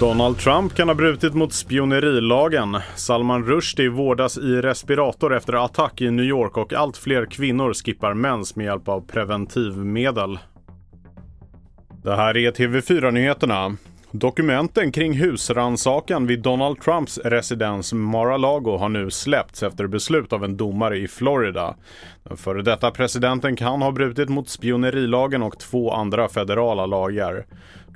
Donald Trump kan ha brutit mot spionerilagen. Salman Rushdie vårdas i respirator efter attack i New York och allt fler kvinnor skippar mens med hjälp av preventivmedel. Det här är TV4-nyheterna. Dokumenten kring husransakan vid Donald Trumps residens Mar-a-Lago har nu släppts efter beslut av en domare i Florida. Den före detta presidenten kan ha brutit mot spionerilagen och två andra federala lagar.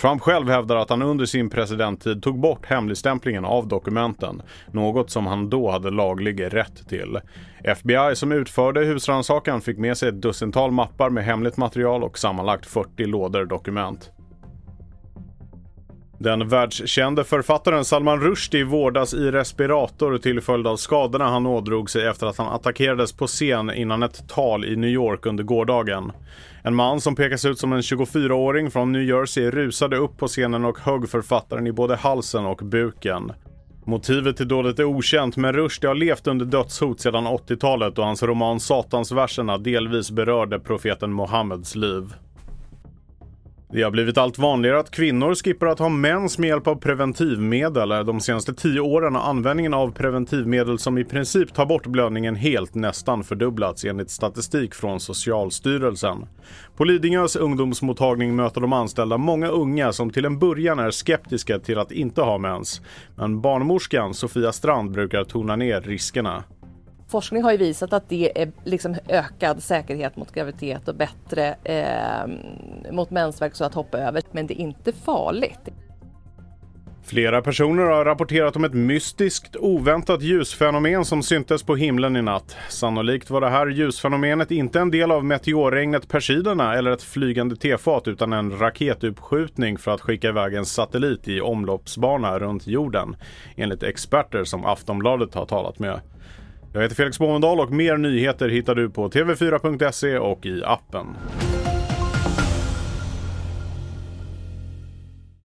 Trump själv hävdar att han under sin presidenttid tog bort hemligstämplingen av dokumenten, något som han då hade laglig rätt till. FBI som utförde husrannsakan fick med sig ett dussintal mappar med hemligt material och sammanlagt 40 lådor dokument. Den världskände författaren Salman Rushdie vårdas i respirator till följd av skadorna han ådrog sig efter att han attackerades på scen innan ett tal i New York under gårdagen. En man som pekas ut som en 24-åring från New Jersey rusade upp på scenen och högg författaren i både halsen och buken. Motivet till dådet är okänt men Rushdie har levt under dödshot sedan 80-talet och hans roman Satansverserna delvis berörde profeten Mohammeds liv. Det har blivit allt vanligare att kvinnor skippar att ha mens med hjälp av preventivmedel. De senaste tio åren har användningen av preventivmedel som i princip tar bort blödningen helt nästan fördubblats enligt statistik från Socialstyrelsen. På Lidingös ungdomsmottagning möter de anställda många unga som till en början är skeptiska till att inte ha mens. Men barnmorskan Sofia Strand brukar tona ner riskerna. Forskning har ju visat att det är liksom ökad säkerhet mot graviditet och bättre eh, mot mensvärk så att hoppa över. Men det är inte farligt. Flera personer har rapporterat om ett mystiskt, oväntat ljusfenomen som syntes på himlen i natt. Sannolikt var det här ljusfenomenet inte en del av meteorregnet Persiderna eller ett flygande tefat utan en raketuppskjutning för att skicka iväg en satellit i omloppsbana runt jorden, enligt experter som Aftonbladet har talat med. Jag heter Felix Bovendal och mer nyheter hittar du på tv4.se och i appen.